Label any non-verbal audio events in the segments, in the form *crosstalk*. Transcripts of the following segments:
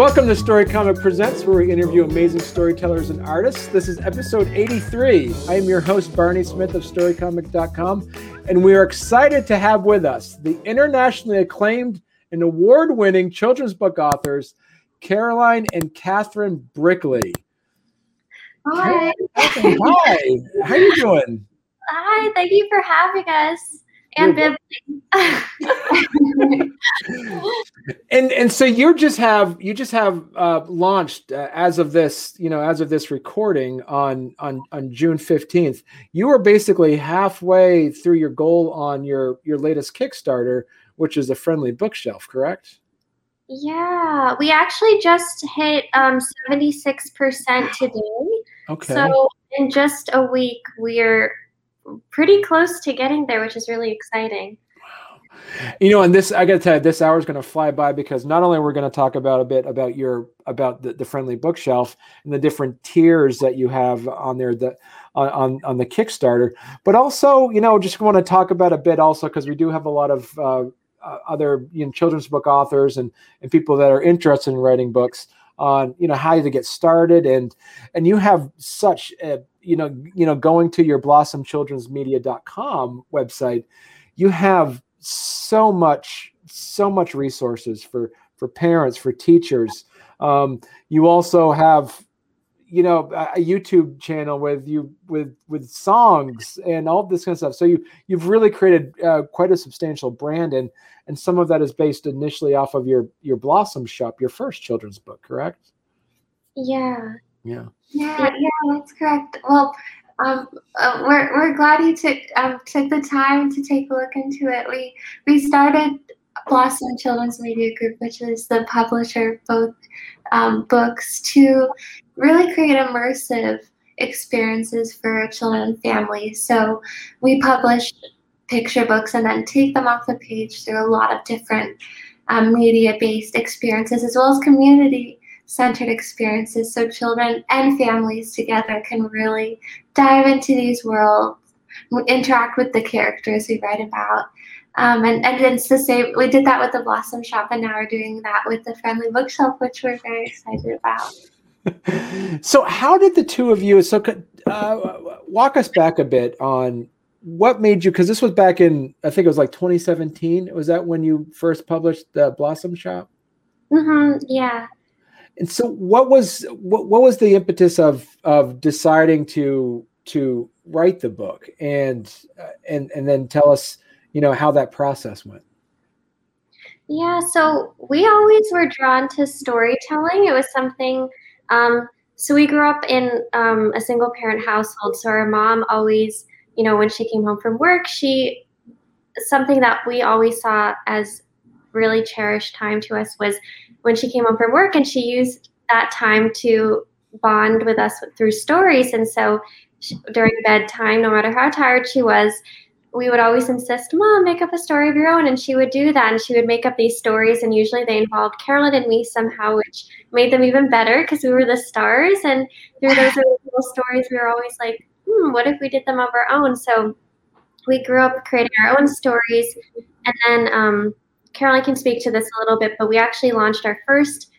Welcome to Story Comic Presents, where we interview amazing storytellers and artists. This is episode 83. I am your host, Barney Smith of StoryComic.com, and we are excited to have with us the internationally acclaimed and award winning children's book authors, Caroline and Catherine Brickley. Hi. Hi. How are you doing? Hi, thank you for having us. And Bib. *laughs* and and so you just have you just have uh, launched uh, as of this you know as of this recording on on on June fifteenth. You are basically halfway through your goal on your your latest Kickstarter, which is a friendly bookshelf, correct? Yeah, we actually just hit um, 76% today. Okay. So in just a week, we're pretty close to getting there, which is really exciting. You know, and this I got to tell you, this hour is going to fly by because not only we're going to talk about a bit about your about the, the friendly bookshelf and the different tiers that you have on there that on on the Kickstarter, but also you know just want to talk about a bit also because we do have a lot of uh, uh, other you know children's book authors and and people that are interested in writing books on you know how to get started. And and you have such a, you know you know going to your blossomchildrensmedia.com website you have so much so much resources for for parents for teachers. Um, you also have you know a youtube channel with you with with songs and all this kind of stuff. So you you've really created uh, quite a substantial brand and and some of that is based initially off of your your blossom shop your first children's book correct? Yeah. Yeah. Yeah yeah that's correct. Well um, uh, we're, we're glad you took um, took the time to take a look into it. We we started Blossom Children's Media Group, which is the publisher of both um, books, to really create immersive experiences for children and families. So we publish picture books and then take them off the page through a lot of different um, media-based experiences as well as community centered experiences so children and families together can really dive into these worlds, interact with the characters we write about. Um, and, and it's the same, we did that with the Blossom Shop, and now we're doing that with the Friendly Bookshelf, which we're very excited about. So, how did the two of you? So, uh, walk us back a bit on what made you because this was back in i think it was like 2017 was that when you first published the blossom shop mm-hmm, yeah and so, what was what, what was the impetus of of deciding to to write the book and uh, and and then tell us, you know, how that process went? Yeah, so we always were drawn to storytelling. It was something. Um, so we grew up in um, a single parent household. So our mom always, you know, when she came home from work, she something that we always saw as really cherished time to us was when she came home from work and she used that time to bond with us through stories. And so she, during bedtime, no matter how tired she was, we would always insist, Mom, make up a story of your own. And she would do that. And she would make up these stories. And usually they involved Carolyn and me somehow, which made them even better because we were the stars. And through those *laughs* little stories, we were always like, hmm, what if we did them of our own? So we grew up creating our own stories. And then um, Caroline can speak to this a little bit, but we actually launched our first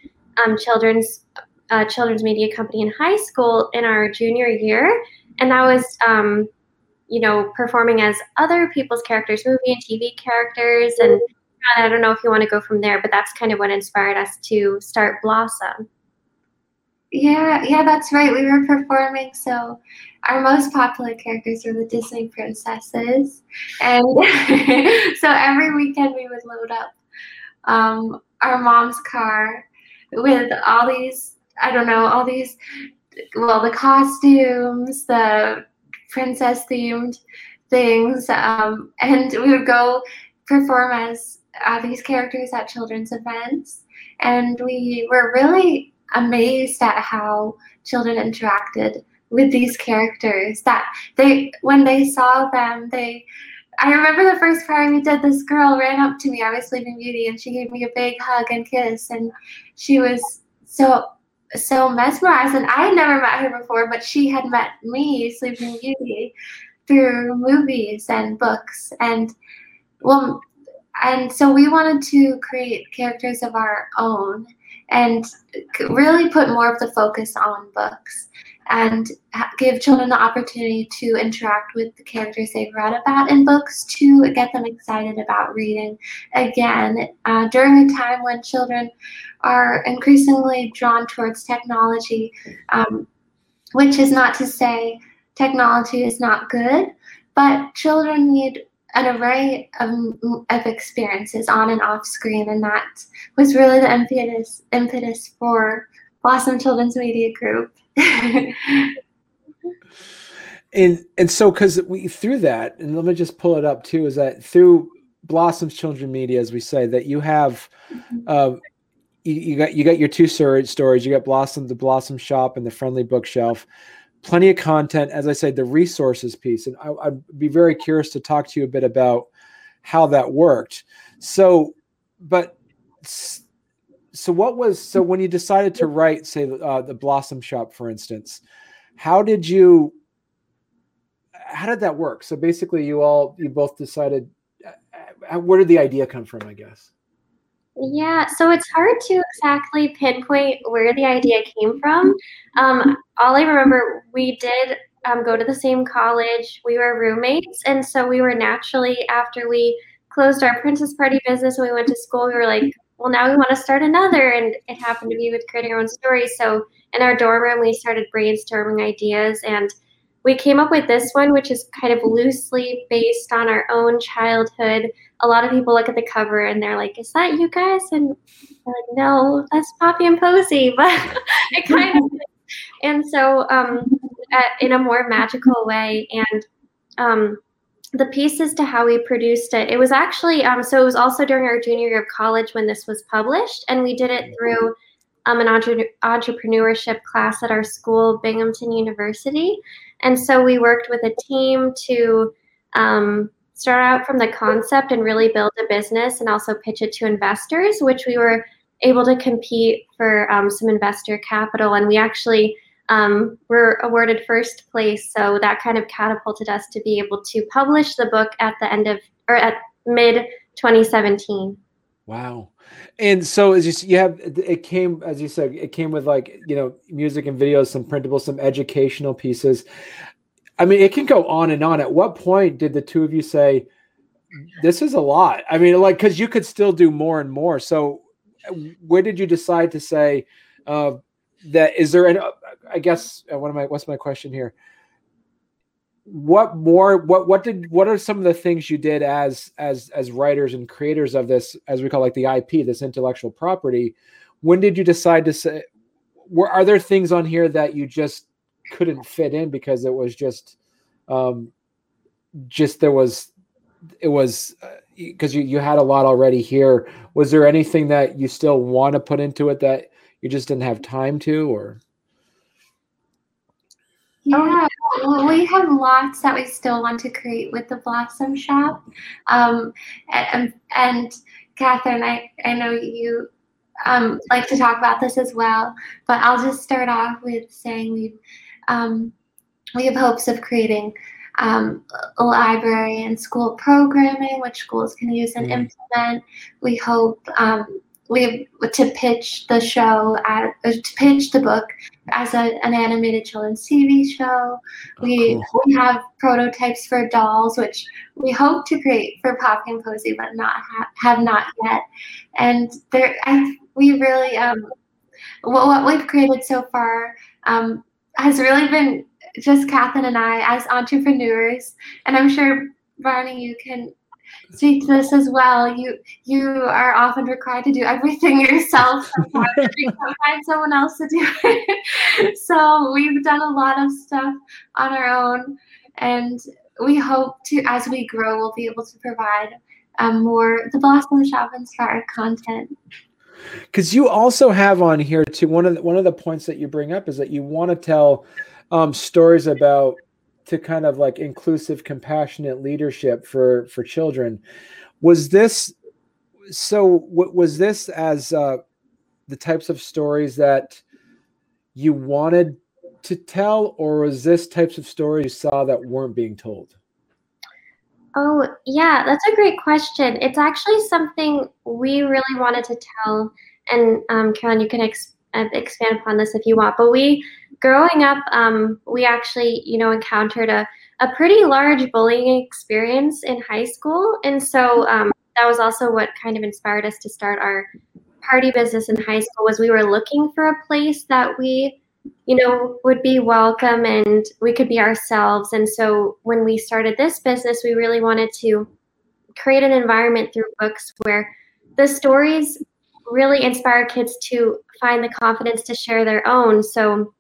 um, children's uh, children's media company in high school in our junior year, and that was um, you know performing as other people's characters, movie and TV characters, and I don't know if you want to go from there, but that's kind of what inspired us to start Blossom. Yeah, yeah, that's right. We were performing, so our most popular characters were the Disney princesses, and *laughs* so every weekend we would load up um, our mom's car with all these, I don't know, all these, well, the costumes, the princess themed things, um, and we would go perform as uh, these characters at children's events, and we were really amazed at how children interacted with these characters that they when they saw them they I remember the first part we did this girl ran up to me I was Sleeping Beauty and she gave me a big hug and kiss and she was so so mesmerized. And I had never met her before, but she had met me, Sleeping Beauty, through movies and books. And well, and so we wanted to create characters of our own and really put more of the focus on books and give children the opportunity to interact with the characters they've read about in books to get them excited about reading again uh, during a time when children are increasingly drawn towards technology, um, which is not to say technology is not good, but children need an array of, of experiences on and off screen, and that was really the impetus impetus for Blossom Children's Media Group. And and so because we through that, and let me just pull it up too, is that through Blossom's Children Media, as we say, that you have. Mm-hmm. Uh, you, you got you got your two stories. You got Blossom, the Blossom Shop, and the Friendly Bookshelf plenty of content. As I said, the resources piece, and I, would be very curious to talk to you a bit about how that worked. So, but so what was so when you decided to write, say, uh, the Blossom Shop, for instance, how did you? How did that work? So basically, you all you both decided. Uh, uh, where did the idea come from? I guess. Yeah, so it's hard to exactly pinpoint where the idea came from. Um, all I remember, we did um, go to the same college. We were roommates, and so we were naturally after we closed our princess party business and we went to school. We were like, well, now we want to start another, and it happened to be with creating our own story. So in our dorm room, we started brainstorming ideas and we came up with this one, which is kind of loosely based on our own childhood. A lot of people look at the cover and they're like, "Is that you guys?" And like, "No, that's Poppy and Posy," *laughs* but it kind of. And so, um, in a more magical way, and um, the pieces to how we produced it, it was actually um, so it was also during our junior year of college when this was published, and we did it through um, an entre- entrepreneurship class at our school, Binghamton University. And so we worked with a team to um, start out from the concept and really build a business and also pitch it to investors, which we were able to compete for um, some investor capital. And we actually um, were awarded first place. So that kind of catapulted us to be able to publish the book at the end of, or at mid 2017. Wow. And so as you you have it came as you said it came with like you know music and videos, some printables, some educational pieces. I mean, it can go on and on. At what point did the two of you say, "This is a lot"? I mean, like because you could still do more and more. So, where did you decide to say uh, that? Is there an? I guess uh, what am I? What's my question here? what more what what did what are some of the things you did as as as writers and creators of this as we call like the ip this intellectual property when did you decide to say were are there things on here that you just couldn't fit in because it was just um just there was it was because uh, you you had a lot already here was there anything that you still want to put into it that you just didn't have time to or yeah, well, we have lots that we still want to create with the Blossom Shop. Um, and, and Catherine, I, I know you um, like to talk about this as well, but I'll just start off with saying we um, we have hopes of creating um, a library and school programming, which schools can use and mm. implement. We hope um, we to pitch the show at, uh, to pitch the book as a, an animated children's TV show. We oh, cool. we have prototypes for dolls, which we hope to create for Poppy and Posy, but not ha- have not yet. And there, I, we really um, what, what we've created so far um, has really been just Catherine and I as entrepreneurs, and I'm sure Barney, you can this as well. You you are often required to do everything *laughs* yourself. Sometimes find someone else to do it. *laughs* so we've done a lot of stuff on our own, and we hope to, as we grow, we'll be able to provide um, more the Blossom Shop and inspired content. Because you also have on here too one of the, one of the points that you bring up is that you want to tell um, stories about to kind of like inclusive compassionate leadership for for children was this so was this as uh the types of stories that you wanted to tell, or was this types of stories you saw that weren't being told? Oh, yeah, that's a great question. It's actually something we really wanted to tell. And um, Carolyn, you can ex- uh, expand upon this if you want. But we, growing up, um, we actually, you know, encountered a, a pretty large bullying experience in high school. And so um, that was also what kind of inspired us to start our party business in high school was we were looking for a place that we you know, would be welcome and we could be ourselves. And so when we started this business, we really wanted to create an environment through books where the stories really inspire kids to find the confidence to share their own. So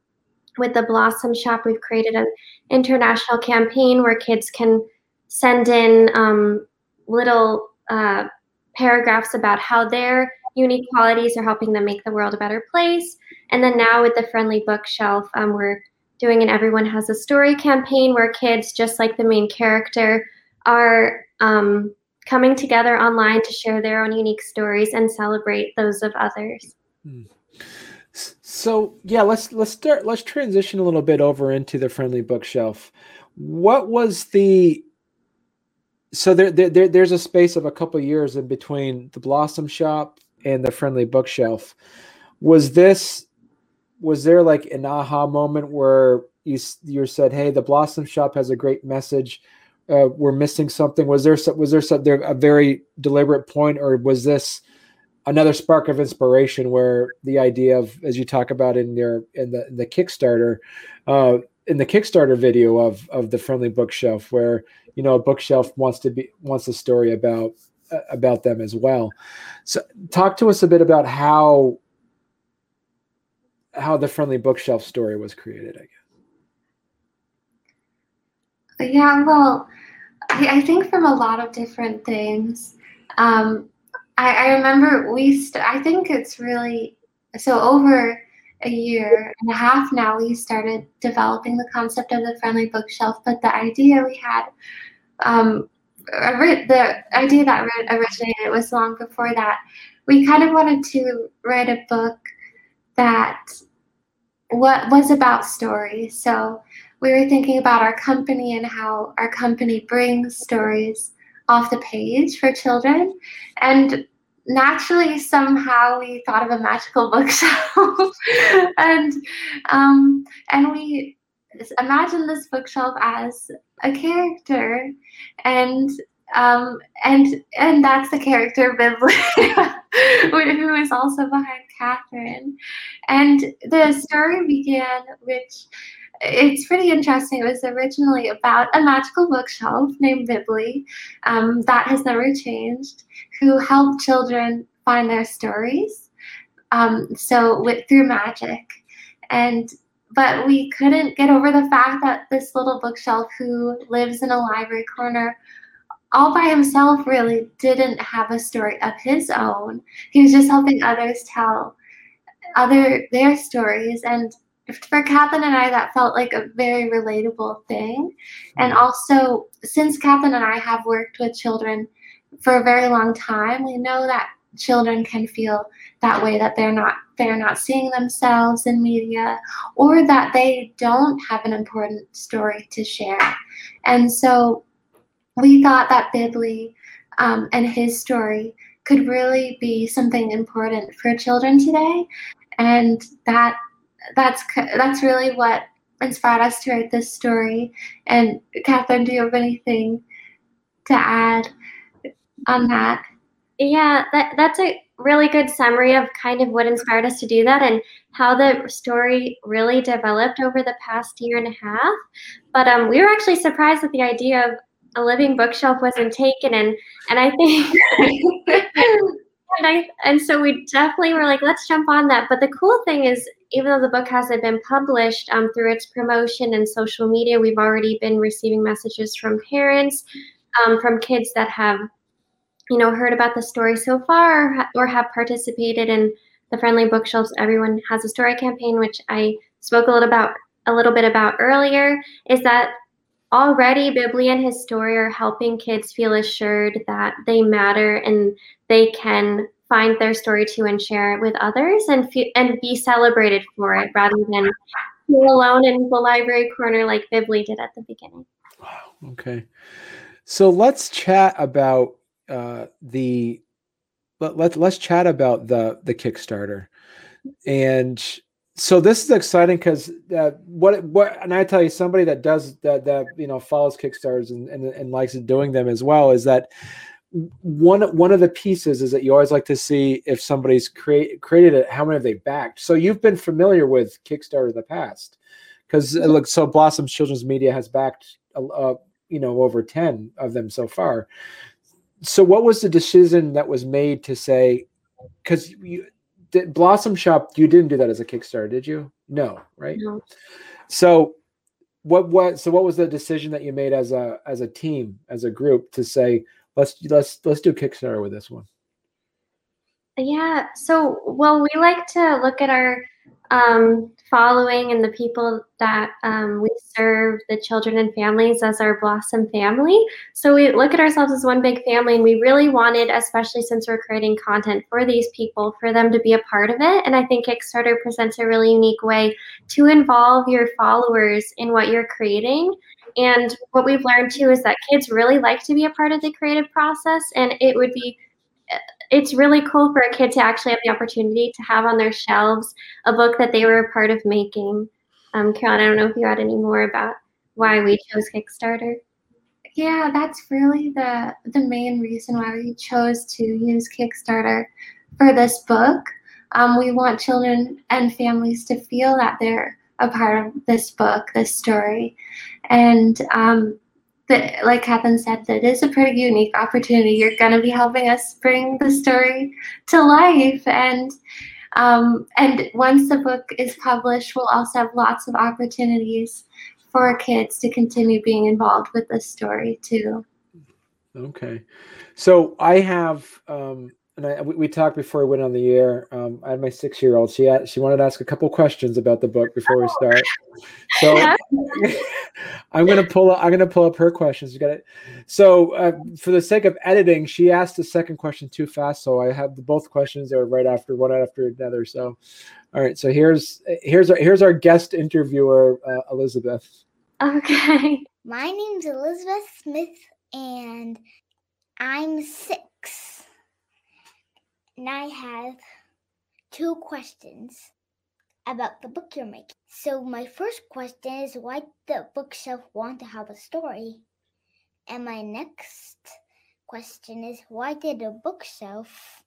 with the Blossom Shop, we've created an international campaign where kids can send in um, little uh, paragraphs about how their unique qualities are helping them make the world a better place. And then now with the Friendly Bookshelf, um, we're doing an Everyone Has a Story campaign where kids, just like the main character, are um, coming together online to share their own unique stories and celebrate those of others. Hmm. So yeah, let's let's start. Let's transition a little bit over into the Friendly Bookshelf. What was the so there, there, there's a space of a couple years in between the Blossom Shop and the Friendly Bookshelf. Was this was there like an aha moment where you you said, "Hey, the Blossom Shop has a great message. Uh, we're missing something." Was there was there some, there a very deliberate point, or was this another spark of inspiration where the idea of, as you talk about in your in the in the Kickstarter, uh, in the Kickstarter video of of the Friendly Bookshelf, where you know a bookshelf wants to be wants a story about uh, about them as well. So, talk to us a bit about how how the friendly bookshelf story was created. I guess. Yeah, well, I, think from a lot of different things. Um, I, I remember we. St- I think it's really so over a year and a half now we started developing the concept of the friendly bookshelf but the idea we had um, the idea that originated was long before that. We kind of wanted to write a book that what was about stories. So we were thinking about our company and how our company brings stories off the page for children. And naturally, somehow we thought of a magical *laughs* bookshelf, and um, and we imagined this bookshelf as a character, and um, and and that's the character Biblia, *laughs* who is also behind Catherine. And the story began, which it's pretty interesting. It was originally about a magical bookshelf named Bibli um, that has never changed, who helped children find their stories. Um, so with, through magic, and but we couldn't get over the fact that this little bookshelf who lives in a library corner all by himself really didn't have a story of his own. He was just helping others tell other their stories and for Catherine and I that felt like a very relatable thing. And also since Catherine and I have worked with children for a very long time, we know that children can feel that way that they're not they're not seeing themselves in media or that they don't have an important story to share and so we thought that Bibli um, and his story could really be something important for children today and that that's that's really what inspired us to write this story and catherine do you have anything to add on that yeah, that, that's a really good summary of kind of what inspired us to do that and how the story really developed over the past year and a half. But um, we were actually surprised that the idea of a living bookshelf wasn't taken, and and I think. *laughs* *laughs* and I and so we definitely were like, let's jump on that. But the cool thing is, even though the book hasn't been published, um, through its promotion and social media, we've already been receiving messages from parents, um, from kids that have you know, heard about the story so far or have participated in the Friendly Bookshelves Everyone Has a Story campaign, which I spoke a little about a little bit about earlier, is that already Bibli and his story are helping kids feel assured that they matter and they can find their story too and share it with others and and be celebrated for it rather than feel alone in the library corner like Bibli did at the beginning. Wow. Okay. So let's chat about uh, the let, let let's chat about the the Kickstarter and so this is exciting because uh, what what and I tell you somebody that does that that you know follows Kickstarters and, and, and likes doing them as well is that one one of the pieces is that you always like to see if somebody's create created it how many have they backed so you've been familiar with Kickstarter in the past because look, so Blossom Children's Media has backed uh, you know over ten of them so far so what was the decision that was made to say because you did Blossom Shop, you didn't do that as a Kickstarter, did you? No, right? No. So what what so what was the decision that you made as a as a team, as a group to say let's let's let's do Kickstarter with this one? Yeah. So well, we like to look at our um, following and the people that um, we serve, the children and families, as our Blossom family. So we look at ourselves as one big family, and we really wanted, especially since we're creating content for these people, for them to be a part of it. And I think Kickstarter presents a really unique way to involve your followers in what you're creating. And what we've learned too is that kids really like to be a part of the creative process, and it would be it's really cool for a kid to actually have the opportunity to have on their shelves a book that they were a part of making. Um, Carol, I don't know if you had any more about why we chose Kickstarter. Yeah, that's really the the main reason why we chose to use Kickstarter for this book. Um, we want children and families to feel that they're a part of this book, this story, and um, that, like Catherine said, that is a pretty unique opportunity. You're going to be helping us bring the story to life, and um, and once the book is published, we'll also have lots of opportunities for kids to continue being involved with the story too. Okay, so I have um, and I, we, we, talked before we went on the air. Um, I had my six-year-old. She had, she wanted to ask a couple questions about the book before we start. *laughs* So *laughs* I'm gonna pull up. I'm gonna pull up her questions. You got it. So uh, for the sake of editing, she asked the second question too fast. So I have the, both questions are right after one after another. So, all right. So here's here's our, here's our guest interviewer, uh, Elizabeth. Okay. My name's Elizabeth Smith, and I'm six. And I have two questions about the book you're making. So, my first question is why did the bookshelf want to have a story? And my next question is why did the bookshelf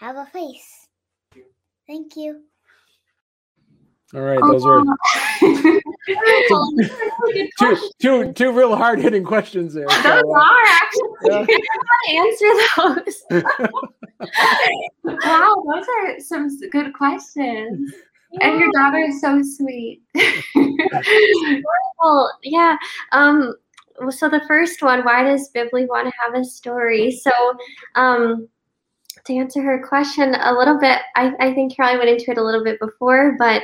have a face? Thank you. All right, those are *laughs* two, two, two real hard hitting questions there. Those so, uh, are actually. Yeah. *laughs* answer those. *laughs* *laughs* wow, those are some good questions. Yeah. And your daughter is so sweet. *laughs* well, yeah. Um, so the first one, why does Bibli want to have a story? So, um, to answer her question a little bit, I, I think Caroline went into it a little bit before, but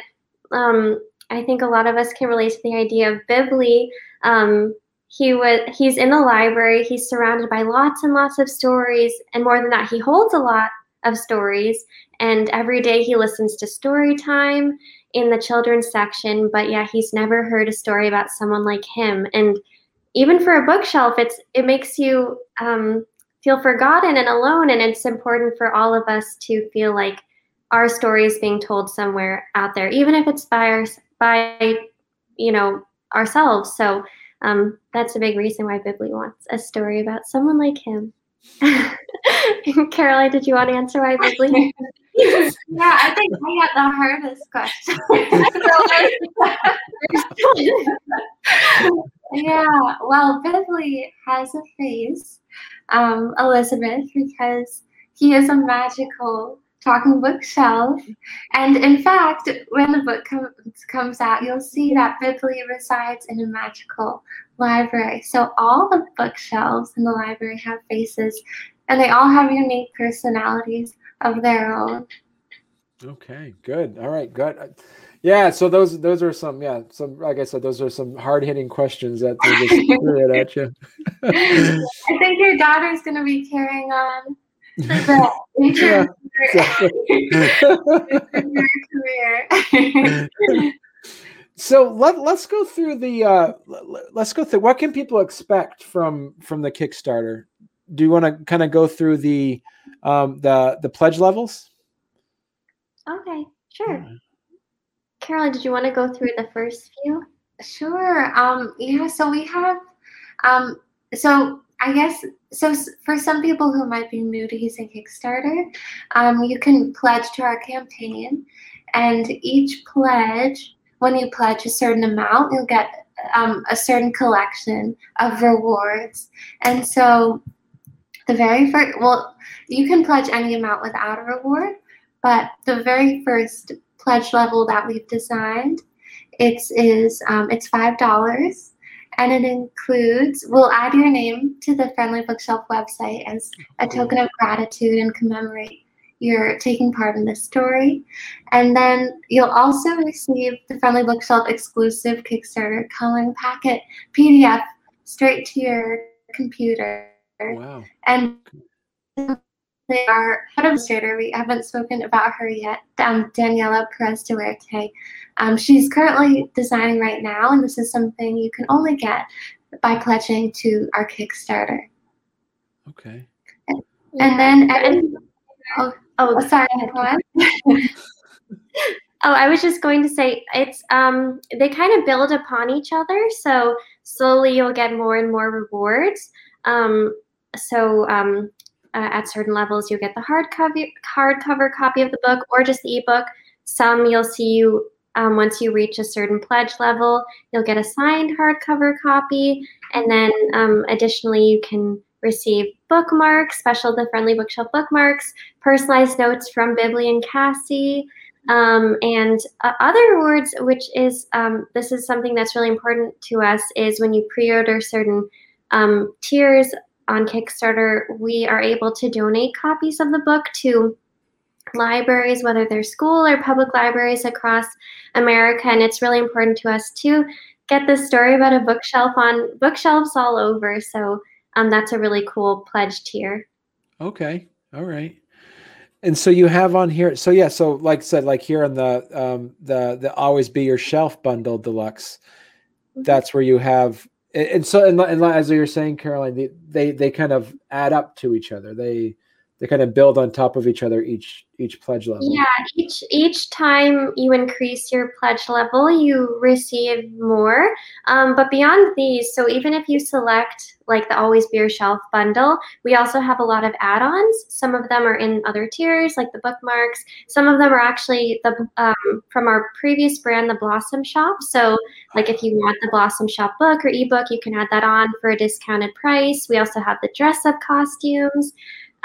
um, I think a lot of us can relate to the idea of Bibli. Um, he was he's in the library. He's surrounded by lots and lots of stories, and more than that, he holds a lot of stories. And every day he listens to story time in the children's section. But yeah, he's never heard a story about someone like him. And even for a bookshelf, it's it makes you um, feel forgotten and alone. And it's important for all of us to feel like our story is being told somewhere out there, even if it's by our, by you know ourselves. So um, that's a big reason why Bibli wants a story about someone like him. *laughs* Caroline, did you want to answer why Bibli? *laughs* yeah, I think I got the hardest question. *laughs* yeah, well, Bibli has a face, um, Elizabeth, because he is a magical talking bookshelf. And in fact, when the book com- comes out, you'll see that Bibli resides in a magical library. So all the bookshelves in the library have faces, and they all have unique personalities of their own. Okay, good. All right, good. Yeah, so those those are some yeah some like I said those are some hard hitting questions that they just *laughs* threw at you. I think your daughter's going to be carrying on Yeah, career. so let, let's go through the uh let's go through what can people expect from from the kickstarter do you want to kind of go through the um the the pledge levels Okay, sure. Carolyn, did you want to go through the first few? Sure. Um, yeah, so we have, um, so I guess, so for some people who might be new to using Kickstarter, um, you can pledge to our campaign, and each pledge, when you pledge a certain amount, you'll get um, a certain collection of rewards. And so the very first, well, you can pledge any amount without a reward, but the very first pledge level that we've designed it is um, it's five dollars, and it includes. We'll add your name to the Friendly Bookshelf website as a token of gratitude and commemorate your taking part in this story. And then you'll also receive the Friendly Bookshelf exclusive Kickstarter coloring packet PDF straight to your computer. wow And they are head administrator. We haven't spoken about her yet. Um, Daniela Perez de Duarte. Um, she's currently designing right now, and this is something you can only get by pledging to our Kickstarter. okay And then, And oh, oh, oh, sorry, go on. *laughs* Oh, I was just going to say it's um they kind of build upon each other. So slowly you'll get more and more rewards. Um, so um, uh, at certain levels you'll get the hardcover hardcover copy of the book or just the ebook. Some you'll see you um, once you reach a certain pledge level, you'll get a signed hardcover copy, and then um, additionally you can receive bookmarks, special the friendly bookshelf bookmarks, personalized notes from Bibli and Cassie um, and uh, other rewards which is um, this is something that's really important to us is when you pre-order certain um, tiers on kickstarter we are able to donate copies of the book to libraries whether they're school or public libraries across america. And it's really important to us to get this story about a bookshelf on bookshelves all over. So um, that's a really cool pledge tier. Okay. All right. And so you have on here so yeah so like I said like here on the um the the always be your shelf bundle deluxe that's where you have and so and, and as you're saying caroline they, they they kind of add up to each other. They they kind of build on top of each other each each pledge level Yeah, each each time you increase your pledge level, you receive more. Um, but beyond these, so even if you select like the Always Be Shelf bundle, we also have a lot of add-ons. Some of them are in other tiers, like the bookmarks. Some of them are actually the um, from our previous brand, the Blossom Shop. So, like if you want the Blossom Shop book or ebook, you can add that on for a discounted price. We also have the dress-up costumes.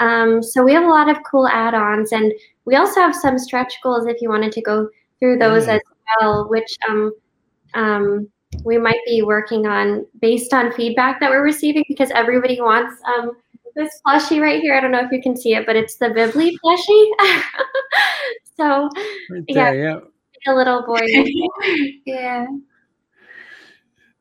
Um, so we have a lot of cool add-ons, and we also have some stretch goals if you wanted to go through those Yeah. as well, which um, um, we might be working on based on feedback that we're receiving because everybody wants um, this plushie right here. I don't know if you can see it, but it's the Bibli plushie. *laughs* so right yeah. yeah a little boy. *laughs* yeah.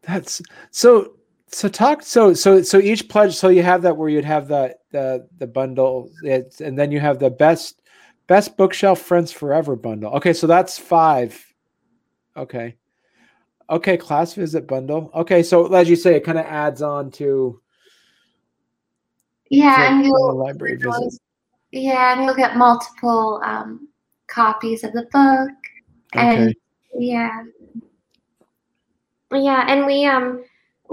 That's so so talk so so so each pledge so you have that where you'd have the the the bundle it's, and then you have the best best bookshelf friends forever bundle. Okay, so that's 5. Okay. Okay, class visit bundle. Okay, so as you say it kind of adds on to Yeah, to and you'll library visit. yeah, and you'll get multiple um, copies of the book. Okay. And yeah. Yeah, and we um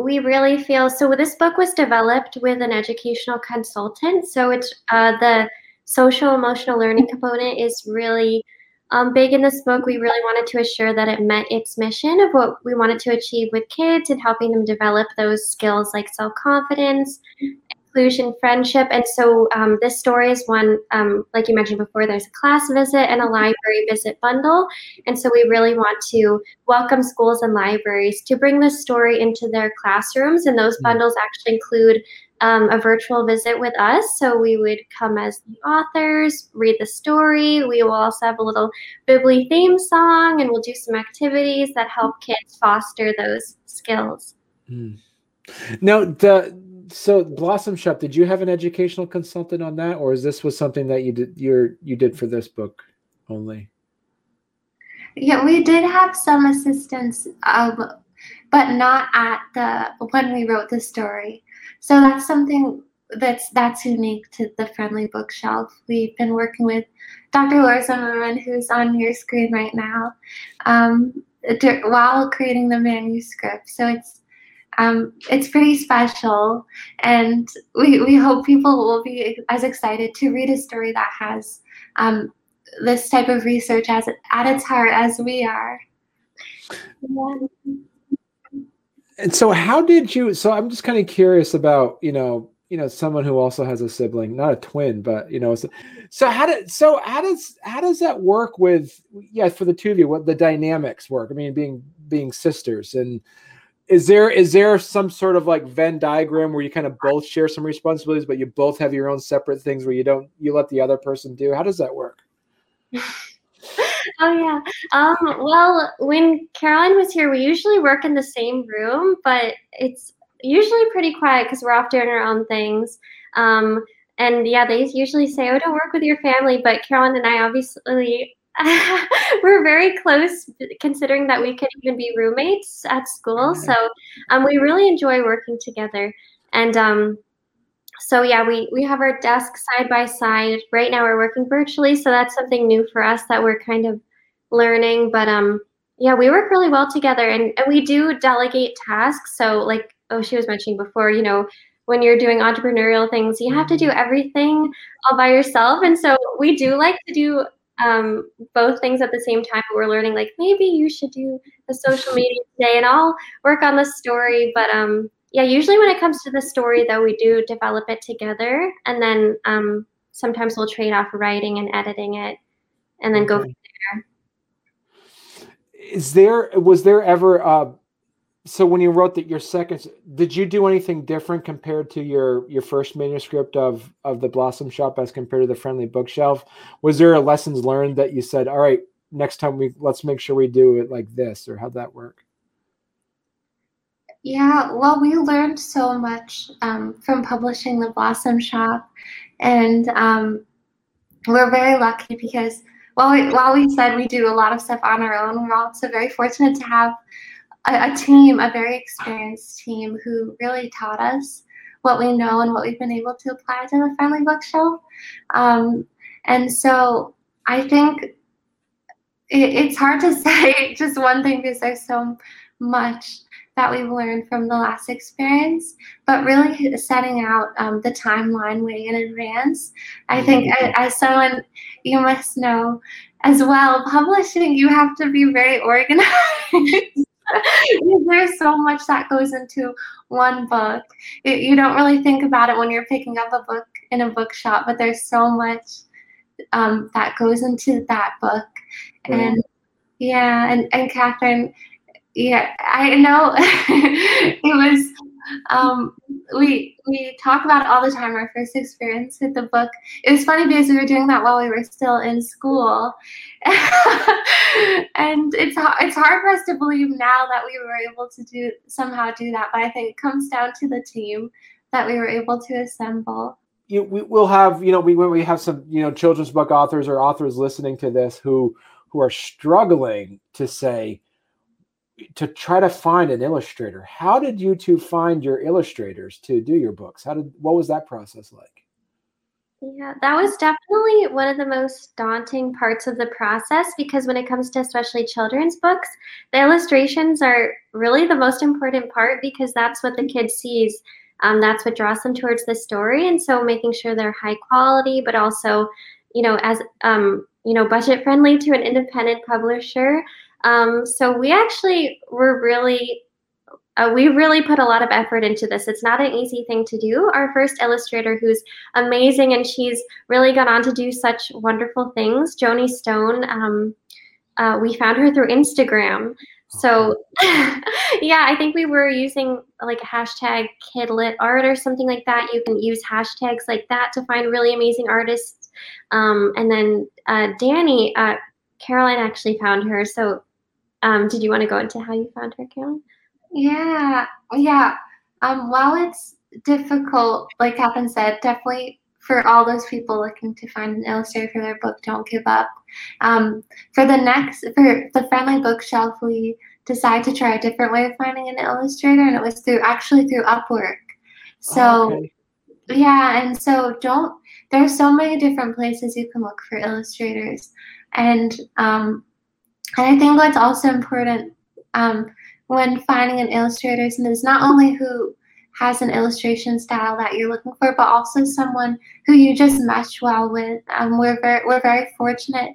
we really feel so. This book was developed with an educational consultant, so it's uh, the social emotional learning component is really um, big in this book. We really wanted to assure that it met its mission of what we wanted to achieve with kids and helping them develop those skills like self confidence, inclusion, friendship. And so um, this story is one, um, like you mentioned before, there's a class visit and a library visit bundle. And so we really want to welcome schools and libraries to bring this story into their classrooms. And those Mm. bundles actually include um, a virtual visit with us. So we would come as the authors, read the story. We will also have a little Bibli theme song, and we'll do some activities that help kids foster those skills. Mm. Now the so Blossom Shop, did you have an educational consultant on that, or is this was something that you did you you did for this book only? Yeah, we did have some assistance, um, but not at the when we wrote the story. So that's something that's that's unique to the Friendly Bookshelf. We've been working with Dr. Laura Zimmerman, who's on your screen right now, um, while creating the manuscript. So it's um, it's pretty special, and we, we hope people will be as excited to read a story that has um, this type of research as at its heart as we are. Yeah. And so, how did you? So, I'm just kind of curious about you know you know someone who also has a sibling not a twin but you know so, so how did so how does how does that work with yeah for the two of you what the dynamics work i mean being being sisters and is there is there some sort of like venn diagram where you kind of both share some responsibilities but you both have your own separate things where you don't you let the other person do how does that work *laughs* oh yeah um, well when caroline was here we usually work in the same room but it's usually pretty quiet because we're off doing our own things. Um, and yeah, they usually say, "Oh, don't work with your family." But Carolyn and I obviously *laughs* we're very close, considering that we could even be roommates at school. So um, we really enjoy working together. And um, so yeah, we we have our desks side by side. Right now, we're working virtually, so that's something new for us that we're kind of learning. But um, yeah, we work really well together, and, and we do delegate tasks. So like oh, she was mentioning before, you know, when you're doing entrepreneurial things, you have to do mm-hmm. everything all by yourself. And so we do like to do um, both things at the same time. But we're learning like maybe you should do the social *laughs* media today, and I'll work on the story. But um, yeah, usually when it comes to the story, though, we do develop it together, and then um, sometimes we'll trade off writing and editing it, and then go from there. Is there was there ever uh, so when you wrote that your second did you do anything different compared to your your first manuscript of of the blossom shop as compared to the friendly bookshelf? Was there a lessons learned that you said all right next time we let's make sure we do it like this or how'd that work? Yeah well we learned so much um, from publishing the blossom shop. And um, we're very lucky because while we, while we said we do a lot of stuff on our own we're also very fortunate to have a, a team, a very experienced team who really taught us what we know and what we've been able to apply to the Friendly Bookshelf. Um, and so I think it, it's hard to *laughs* say just one thing because there's so much that we've learned from the last experience, but really setting out um, the timeline way in advance. I think mm-hmm. as someone you must know as well, publishing, you have to be very organized. *laughs* *laughs* There's so much that goes into one book. It, you don't really think about it when you're picking up a book in a bookshop, but there's so much um, that goes into that book. And yeah, and, and Catherine, yeah, I know *laughs* it was um, we we talk about all the time. Our first experience with the book. It was funny because we were doing that while we were still in school, *laughs* and it's it's hard for us to believe now that we were able to do somehow do that. But I think it comes down to the team that we were able to assemble. You, we, will have you know we when we have some you know children's book authors or authors listening to this who who are struggling to say to try to find an illustrator. How did you two find your illustrators to do your books? How did what was that process like? Yeah, that was definitely one of the most daunting parts of the process because when it comes to especially children's books, the illustrations are really the most important part because that's what the kid sees. Um, that's what draws them towards the story, and so making sure they're high quality, but also, you know, as um, you know, budget friendly to an independent publisher. Um, so we actually were really, uh, we really put a lot of effort into this. It's not an easy thing to do. Our first illustrator, who's amazing, and she's really gone on to do such wonderful things, Joni Stone. Um, uh, we found her through Instagram. So *laughs* yeah, I think we were using like a hashtag kidlit art or something like that. You can use hashtags like that to find really amazing artists. Um, and then uh, Danny, uh, Caroline actually found her. So um, did you want to go into how you found her, Carolyn? Yeah, yeah. Um, while it's difficult, like Catherine said, definitely for all those people looking to find an illustrator for their book, don't give up. Um, for the next, for the friendly bookshelf, we decided to try a different way of finding an illustrator, and it was through actually through Upwork. So, okay. yeah, and so don't. There's so many different places you can look for illustrators, and um, and I think what's also important um, when finding an illustrator is not only who has an illustration style that you're looking for, but also someone who you just mesh well with. Um, we're very we're very fortunate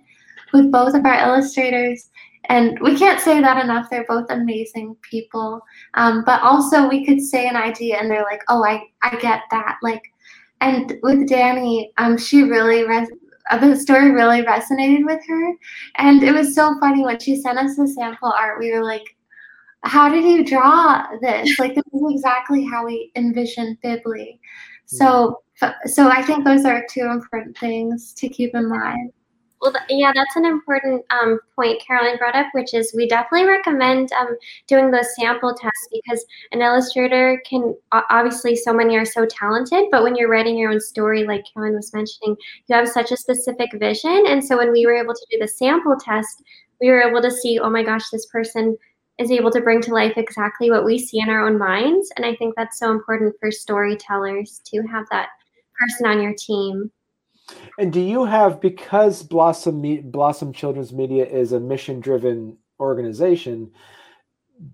with both of our illustrators, and we can't say that enough. They're both amazing people. Um, but also, we could say an idea, and they're like, "Oh, I I get that." Like, and with Danny, um, she really res- Uh, the story really resonated with her, and it was so funny when she sent us the sample art. We were like, how did you draw this? Like this is exactly how we envisioned Bibli. So so I think those are two important things to keep in mind. Well, yeah, that's an important um, point Caroline brought up, which is we definitely recommend um, doing those sample tests because an illustrator can obviously so many are so talented, but when you're writing your own story, like Caroline was mentioning, you have such a specific vision, and so when we were able to do the sample test, we were able to see, oh my gosh, this person is able to bring to life exactly what we see in our own minds. And I think that's so important for storytellers to have that person on your team. And do you have because Blossom Blossom Children's Media is a mission driven organization?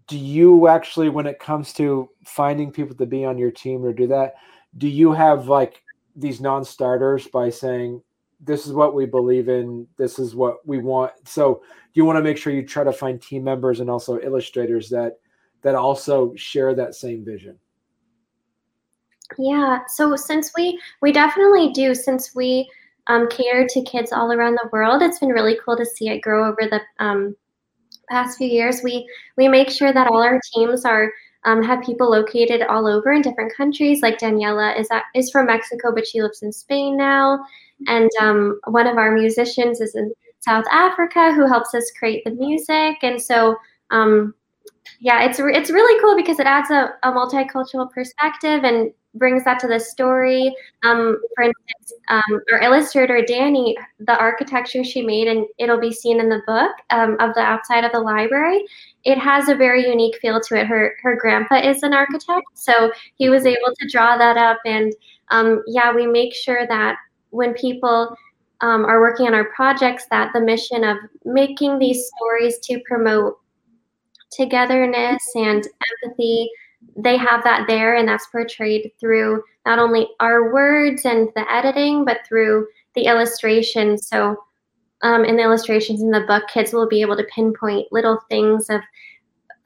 Do you actually, when it comes to finding people to be on your team or do that, do you have like these non-starters by saying, this is what we believe in this is what we want so you want to make sure you try to find team members and also illustrators that that also share that same vision yeah so since we we definitely do since we um, to kids all around the world it's been really cool to see it grow over the um, past few years we we make sure that all our teams are um, have people located all over in different countries. Like Daniela is is from Mexico, but she lives in Spain now. And um, one of our musicians is in South Africa who helps us create the music. And so, um, yeah, it's it's really cool because it adds a, a multicultural perspective and brings that to the story. Um, for instance, um, our illustrator Danny, the architecture she made, and it'll be seen in the book um, of the outside of the library. It has a very unique feel to it. Her her grandpa is an architect, so he was able to draw that up. And um, yeah, we make sure that when people um, are working on our projects, that the mission of making these stories to promote togetherness and empathy they have that there and that's portrayed through not only our words and the editing but through the illustrations so um, in the illustrations in the book kids will be able to pinpoint little things of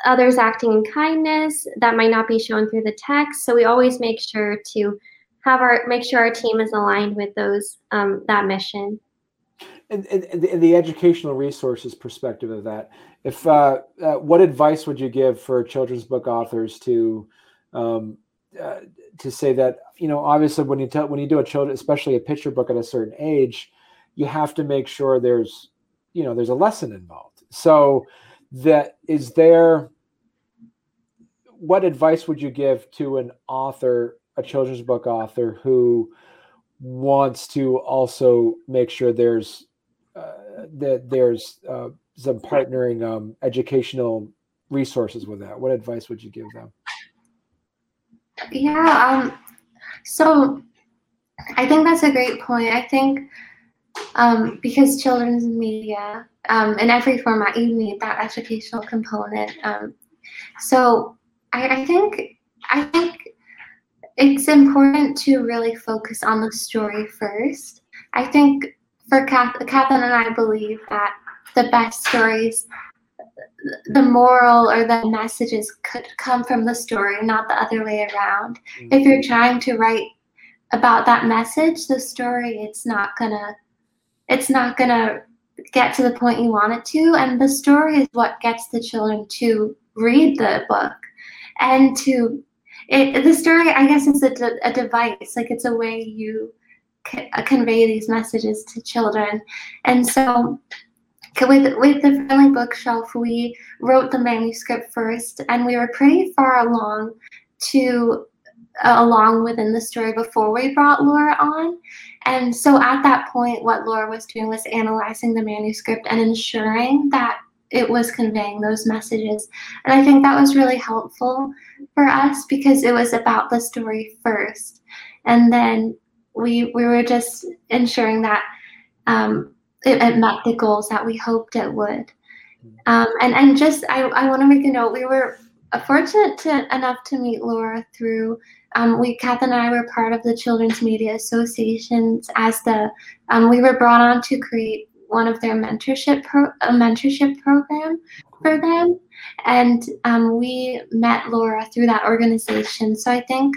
others acting in kindness that might not be shown through the text. So we always make sure to have our make sure our team is aligned with those um, that mission and, and, the educational resources perspective of that if uh, uh, what advice would you give for children's book authors to um, uh, to say that you know obviously when you tell when you do a children especially a picture book at a certain age you have to make sure there's you know there's a lesson involved. So that is there what advice would you give to an author a children's book author who wants to also make sure there's that there's uh, some partnering um, educational resources with that. What advice would you give them? Yeah, um, so I think that's a great point. I think um, because children's media um, in every format, you need that educational component. Um, so I, I think I think it's important to really focus on the story first. I think for Kath, Catherine and I believe that the best stories, the moral or the messages could come from the story, not the other way around. Mm-hmm. If you're trying to write about that message, the story, it's not gonna, it's not gonna get to the point you want it to. And the story is what gets the children to read the book and to it, the story i guess is a, a device like it's a way you Uh, convey these messages to children and so with with the friendly bookshelf, we wrote the manuscript first, and we were pretty far along to uh, along within the story before we brought Laura on. And so at that point, what Laura was doing was analyzing the manuscript and ensuring that it was conveying those messages. And I think that was really helpful for us because it was about the story first. And then we we were just ensuring that um, it, it, met the goals that we hoped it would. Um, and and just I, I want to make a note. We were fortunate to, enough to meet Laura through. Um, we Kath and I were part of the Children's Media Associations as the um, we were brought on to create one of their mentorship pro- a mentorship program for them, and um, we met Laura through that organization. So I think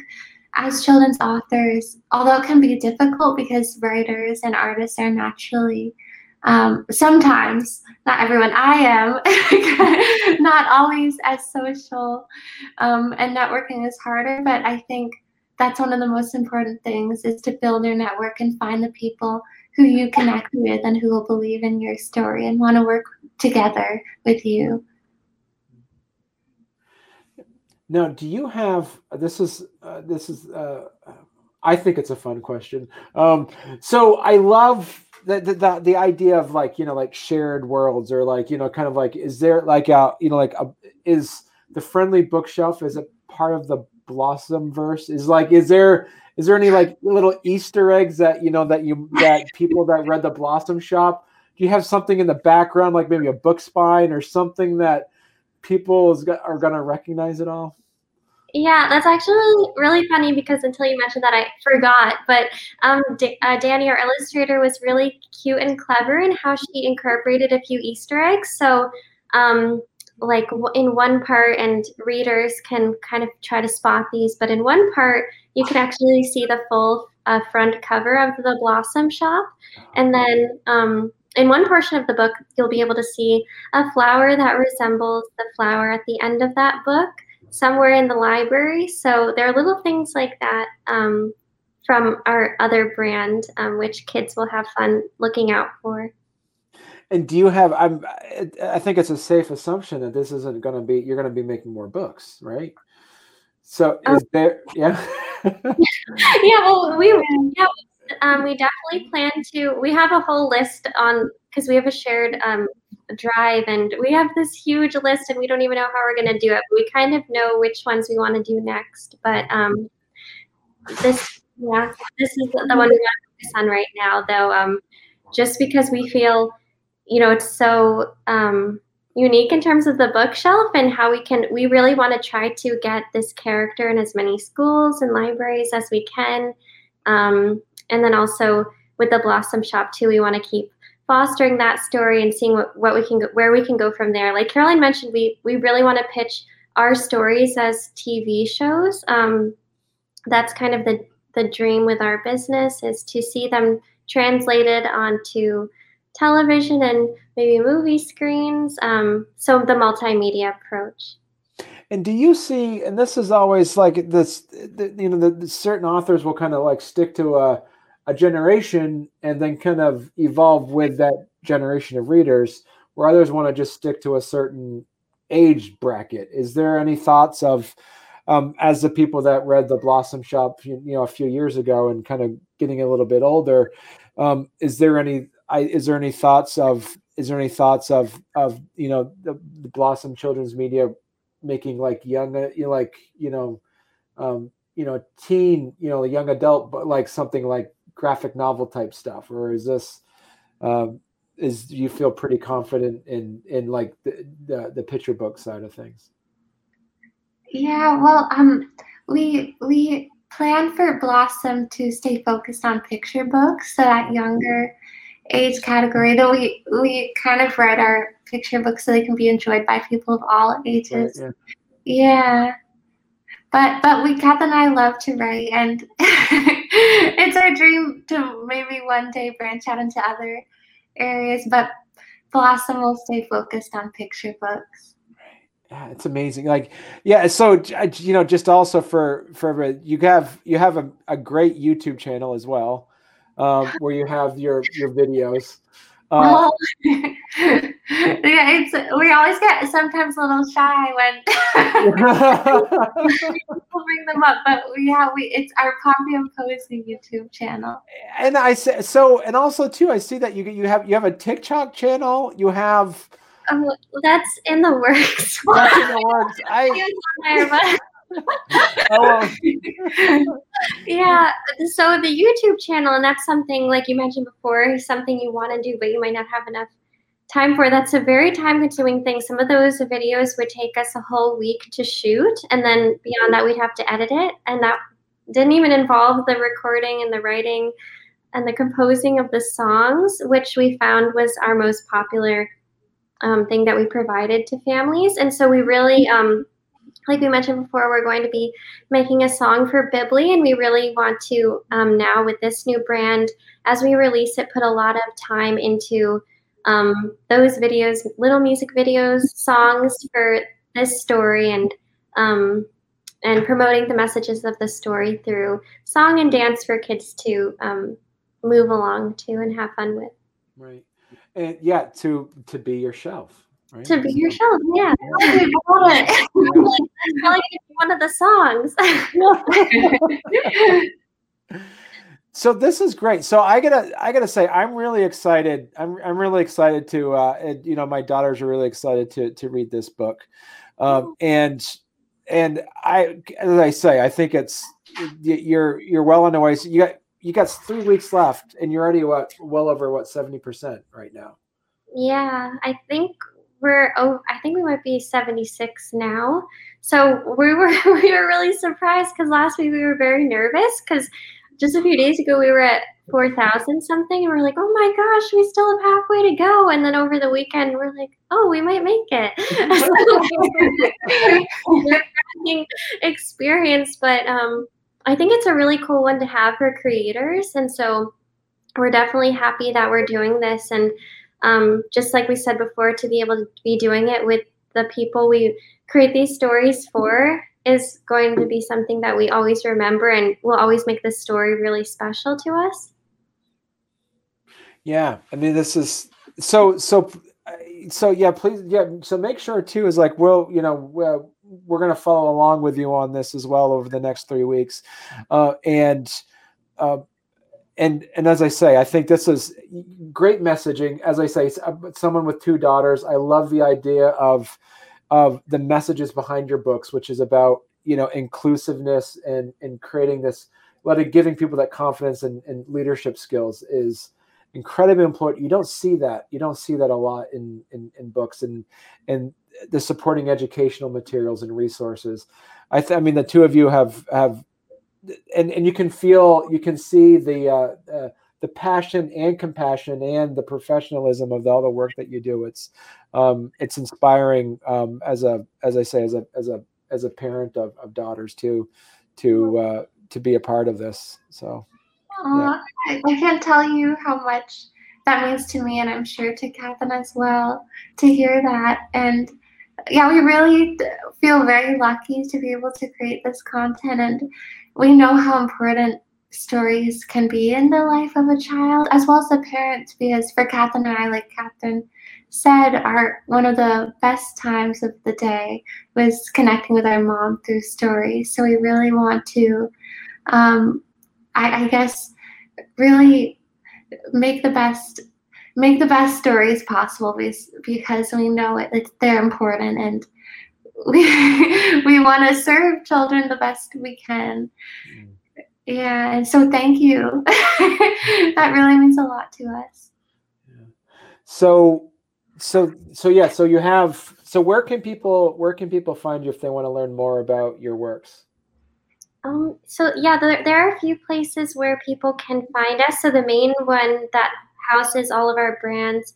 as children's authors, although it can be difficult because writers and artists are naturally um, sometimes, not everyone, I am *laughs* not always as social, um, and networking is harder. But I think that's one of the most important things is to build your network and find the people who you connect with and who will believe in your story and want to work together with you. Now, do you have this is uh, this is uh, I think it's a fun question. Um, so I love the, the the idea of like you know like shared worlds or like you know kind of like is there like a you know like a, is the friendly bookshelf is it part of the blossom verse is like is there is there any like little easter eggs that you know that you that *laughs* people that read the blossom shop do you have something in the background like maybe a book spine or something that people is, are going to recognize it all yeah, that's actually really funny because until you mentioned that, I forgot. But um, D- uh, Danny, our illustrator, was really cute and clever in how she incorporated a few Easter eggs. So, um, like in one part, and readers can kind of try to spot these, but in one part, you can actually see the full uh, front cover of the Blossom Shop. And then um, in one portion of the book, you'll be able to see a flower that resembles the flower at the end of that book somewhere in the library. So there are little things like that um, from our other brand, um, which kids will have fun looking out for. And do you have? I'm. I think it's a safe assumption that this isn't going to be. You're going to be making more books, right? So is there? Yeah. *laughs* yeah. Well, we yeah. Um, we definitely plan to. We have a whole list on because we have a shared um, drive and we have this huge list and we don't even know how we're going to do it but we kind of know which ones we want to do next but um this yeah this is the one we want to focus on right now though um just because we feel you know it's so um unique in terms of the bookshelf and how we can we really want to try to get this character in as many schools and libraries as we can um, and then also with the blossom shop too we want to keep fostering that story and seeing what, what we can go, where we can go from there. Like Caroline mentioned, we we really want to pitch our stories as TV shows. Um, that's kind of the the dream with our business is to see them translated onto television and maybe movie screens. Um, so the multimedia approach. And do you see? And this is always like this. The, you know, the, the certain authors will kind of like stick to a a generation and then kind of evolve with that generation of readers where others want to just stick to a certain age bracket. Is there any thoughts of um, as the people that read the blossom shop you, know a few years ago and kind of getting a little bit older um, is there any I, is there any thoughts of is there any thoughts of of you know the, the blossom children's media making like young you know, like you know um, you know teen you know young adult but like something like graphic novel type stuff, or is this um, is you feel pretty confident in in like the, the the picture book side of things? Yeah, well, um, we we plan for Blossom to stay focused on picture books, so that younger age category. Though we we kind of read our picture books so they can be enjoyed by people of all ages. Right, yeah. yeah but but we Kath and I love to write, and *laughs* it's our dream to maybe one day branch out into other areas. But Blossom will stay focused on picture books. Yeah, it's amazing. Like, yeah. So you know, just also for for you have you have a, a great YouTube channel as well, um, where you have your your videos. Uh, *laughs* yeah, it's we always get sometimes a little shy when *laughs* we'll bring them up, but yeah, we it's our Poppy and Posy YouTube channel. And I say so, and also too, I see that you get you have you have a TikTok channel. You have. Um, that's in the works. That's in the *laughs* works. I, oh. *laughs* yeah. So the YouTube channel, and that's something like you mentioned before, something you want to do, but you might not have enough time for. That's a very time-consuming thing. Some of those videos would take us a whole week to shoot, and then beyond that, we'd have to edit it, and that didn't even involve the recording and the writing and the composing of the songs, which we found was our most popular um, thing that we provided to families. And so we really um, like we mentioned before, we're going to be making a song for Bibli, and we really want to um, now with this new brand, as we release it, put a lot of time into um, those videos, little music videos, songs for this story, and um, and promoting the messages of the story through song and dance for kids to um, move along to and have fun with. Right, and yeah, to to be your shelf. Right? To be yourself, yeah. yeah. *laughs* *laughs* like *laughs* one of the songs. so this is great. So I gotta, I gotta say, I'm really excited. I'm, I'm really excited to, uh, and, you know, my daughters are really excited to to read this book, um, and and I, as I say, I think it's you're you're well on the way. So you got you got three weeks left, and you're already what well over what seventy percent right now. Yeah, I think we're oh I think we might be 76 now. So we were *laughs* we were really surprised because last week we were very nervous because just a few days ago we were at 4,000 something and we're like, oh my gosh, we still have halfway to go. And then over the weekend we're like, oh, we might make it. *laughs* experience, but um, I think it's a really cool one to have for creators. And so we're definitely happy that we're doing this and um, just like we said before, to be able to be doing it with the people we create these stories for is going to be something that we always remember and will always make this story really special to us. Yeah, I mean, this is so so so yeah. Please, yeah. So make sure too is like we'll you know we're, we're going to follow along with you on this as well over the next three weeks, uh, and. Uh, and and as I say, I think this is great messaging. As I say, uh, someone with two daughters, I love the idea of of the messages behind your books, which is about you know inclusiveness and and creating this, letting giving people that confidence and, and leadership skills is incredibly important. You don't see that. You don't see that a lot in in, in books and and the supporting educational materials and resources. I, th- I mean, the two of you have have and and you can feel you can see the uh, uh, the passion and compassion and the professionalism of all the work that you do. It's um, it's inspiring um, as a as i say as a as a as a parent of, of daughters too to uh, to be a part of this. So yeah. I, I can't tell you how much that means to me and i'm sure to catherine as well to hear that. And yeah we really feel very lucky to be able to create this content and we know how important stories can be in the life of a child as well as the parents because for Catherine and I, like Catherine said, our one of the best times of the day was connecting with our mom through stories. So we really want to um, I, I guess really make the best make the best stories possible because, because we know it, it they're important and *laughs* we we want to serve children the best we can. Mm. Yeah, and so thank you. *laughs* that really means a lot to us. Yeah. So so so yeah, so you have so where can people where can people find you if they want to learn more about your works? Um, so yeah, there, there are a few places where people can find us. So the main one that houses all of our brands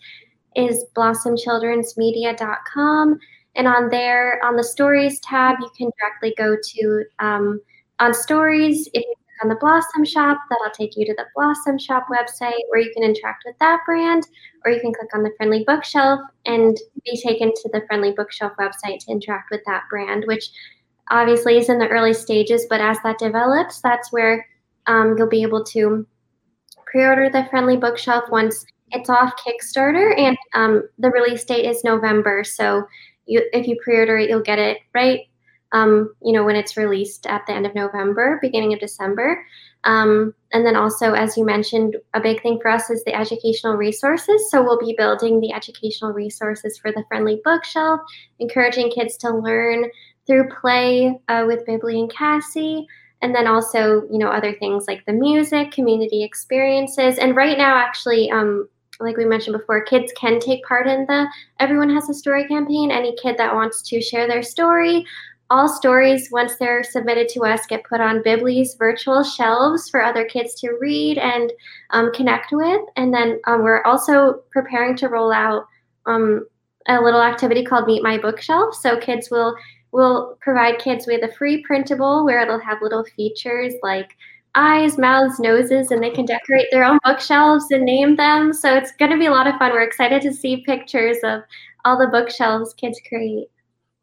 is blossomchildrensmedia.com. And on there, on the stories tab, you can directly go to um, on stories. If you click on the Blossom Shop, that'll take you to the Blossom Shop website where you can interact with that brand, or you can click on the Friendly Bookshelf and be taken to the Friendly Bookshelf website to interact with that brand, which obviously is in the early stages. But as that develops, that's where um, you'll be able to pre-order the Friendly Bookshelf once it's off Kickstarter, and um, the release date is November. So you, if you pre-order it, you'll get it right. Um, you know when it's released at the end of November, beginning of December. Um, and then also, as you mentioned, a big thing for us is the educational resources. So we'll be building the educational resources for the Friendly Bookshelf, encouraging kids to learn through play uh, with Bibli and Cassie and then also you know other things like the music community experiences and right now actually um, like we mentioned before kids can take part in the everyone has a story campaign. Any kid that wants to share their story all stories once they're submitted to us get put on Bibli's virtual shelves for other kids to read and um, connect with. And then um, we're also preparing to roll out um, a little activity called meet my bookshelf. So kids will We'll provide kids with a free printable where it'll have little features like eyes, mouths, noses, and they can decorate their own bookshelves and name them. So it's going to be a lot of fun. We're excited to see pictures of all the bookshelves kids create.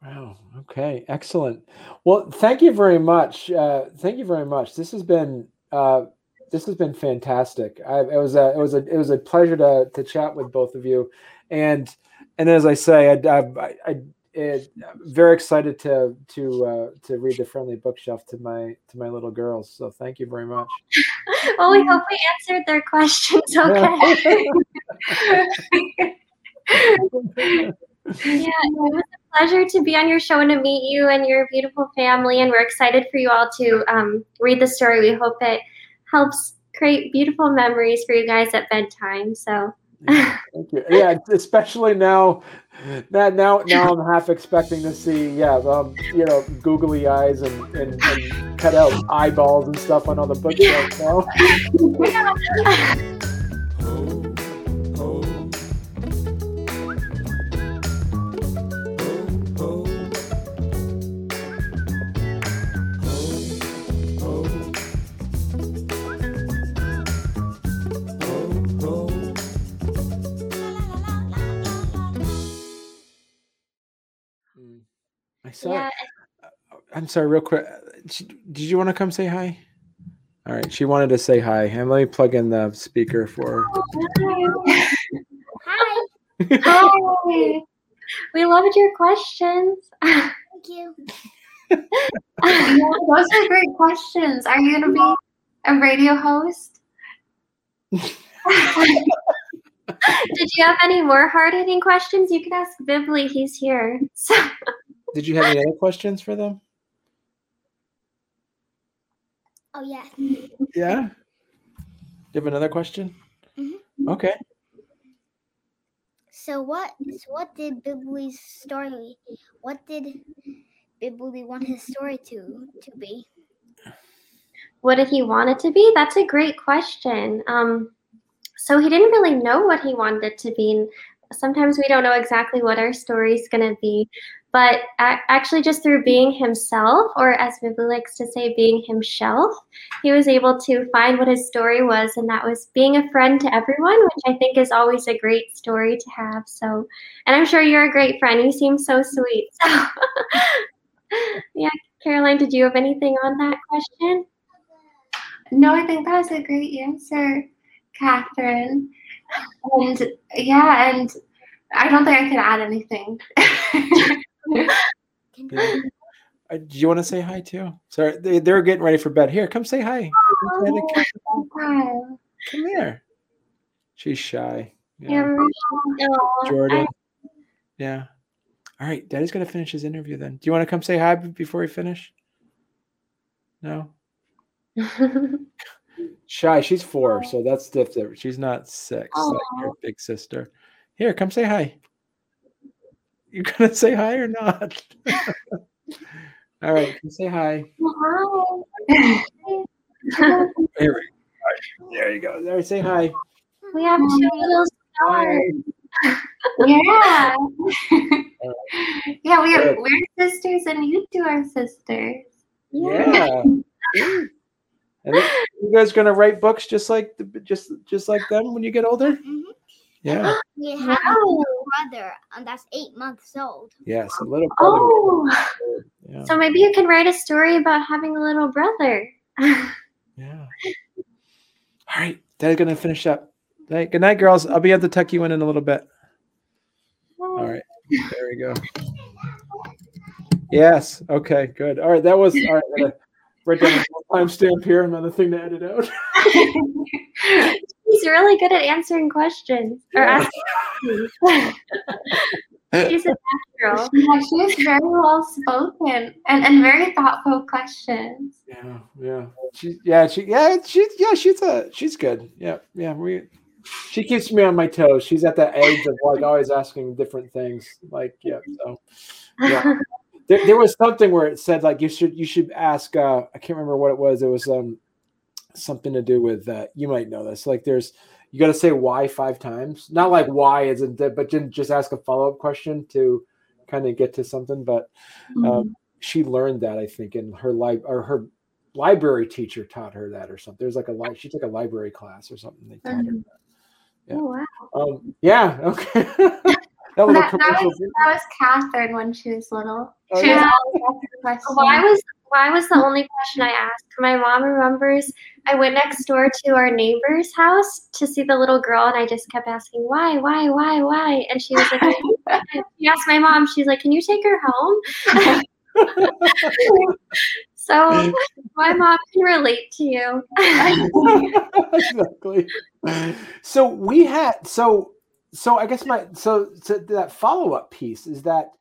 Wow. Okay. Excellent. Well, thank you very much. Uh, thank you very much. This has been uh, this has been fantastic. I, it was a it was a it was a pleasure to to chat with both of you, and and as I say, I I, I it, I'm very excited to to uh, to read the friendly bookshelf to my to my little girls. So thank you very much. *laughs* well, we hope we answered their questions. *laughs* Okay. *laughs* yeah, it was a pleasure to be on your show and to meet you and your beautiful family. And we're excited for you all to um, read the story. We hope it helps create beautiful memories for you guys at bedtime. So. Thank you. Yeah, especially now that now now I'm half expecting to see yeah um, you know googly eyes and, and, and cut out eyeballs and stuff on all the bookshelves now. *laughs* *laughs* I'm sorry, real quick. Did you want to come say hi? All right. She wanted to say hi. And let me plug in the speaker for her. Oh, *laughs* hi. hi. We loved your questions. *laughs* Thank you. yeah, *laughs* those are great questions. Are you going to be a radio host? Did you have any more hard hitting questions? You can ask Bibli. He's here. So. Did you have any other questions for them? Oh yeah. Yeah. You have another question? Mm-hmm. Okay. So what? So what did Bibli's story? What did Bibli want his story to to be? What did he want it to be? That's a great question. Um, so he didn't really know what he wanted it to be. Sometimes we don't know exactly what our story's going to be but actually just through being himself or as Bibli likes to say being himself he was able to find what his story was and that was being a friend to everyone which i think is always a great story to have. So and i'm sure you're a great friend. You seem so sweet. *laughs* So *laughs* yeah caroline did you have anything on that question? No i think that was a great answer catherine. And yeah and i don't think i can add anything *laughs* yeah. Uh, do you want to say hi too? Sorry, they, they're getting ready for bed. Here, come say hi. Oh, come here. She's shy. Yeah. Jordan. Yeah. All right, Daddy's gonna finish his interview then. Do you want to come say hi before we finish? No. *laughs* shy. She's four, so that's different. She's not six, like your big sister. Here, come say hi. You gonna say hi or not? All right, say hi. Hi. there, there you go. There, say hi. We have two little stars. yeah. *laughs* yeah, we are we're sisters and you two are sisters. Yeah. *laughs* yeah. And you guys gonna write books just like the, just just like them when you get older? Mm-hmm. Yeah. We have a brother, and that's eight months old. Yes, a little brother. Oh. Yeah. So maybe you can write a story about having a little brother. yeah. All right, Dad's gonna finish up. Hey, good night, girls. I'll be able to tuck you in in a little bit. All oh. right. There we go. Yes. Okay. Good. All right. That was all right. I'm Write down a timestamp here. Another thing to edit out. He's really good at answering questions or asking questions. *laughs* She's a natural. Yeah, she is very well spoken and, and very thoughtful questions. Yeah, yeah. She yeah, she yeah, she yeah, she's a she's good. Yeah, yeah. We she keeps me on my toes. She's at the edge of like always asking different things. Like, yeah, so yeah. *laughs* there, there was something where it said like you should you should ask uh I can't remember what it was. It was um something to do with uh you might know this. Like there's you got to say why five times. Not like why isn't it, but just ask a follow up question to kind of get to something. But um, mm-hmm. she learned that I think in her life or her library teacher taught her that or something. There's like a li- she took a library class or something. They taught mm-hmm. her that. Yeah. Oh, wow. Um, yeah. *laughs* Okay. That was, that, that, was, that was Catherine when she was little. Oh, she yeah. was Why was why was the only question I asked? My mom remembers I went next door to our neighbor's house to see the little girl, and I just kept asking why, why, why, why, and she was like, *laughs* she asked my mom, she's like, can you take her home? *laughs* so my mom can relate to you. *laughs* exactly. So we had so so I guess my so, so that follow up piece is that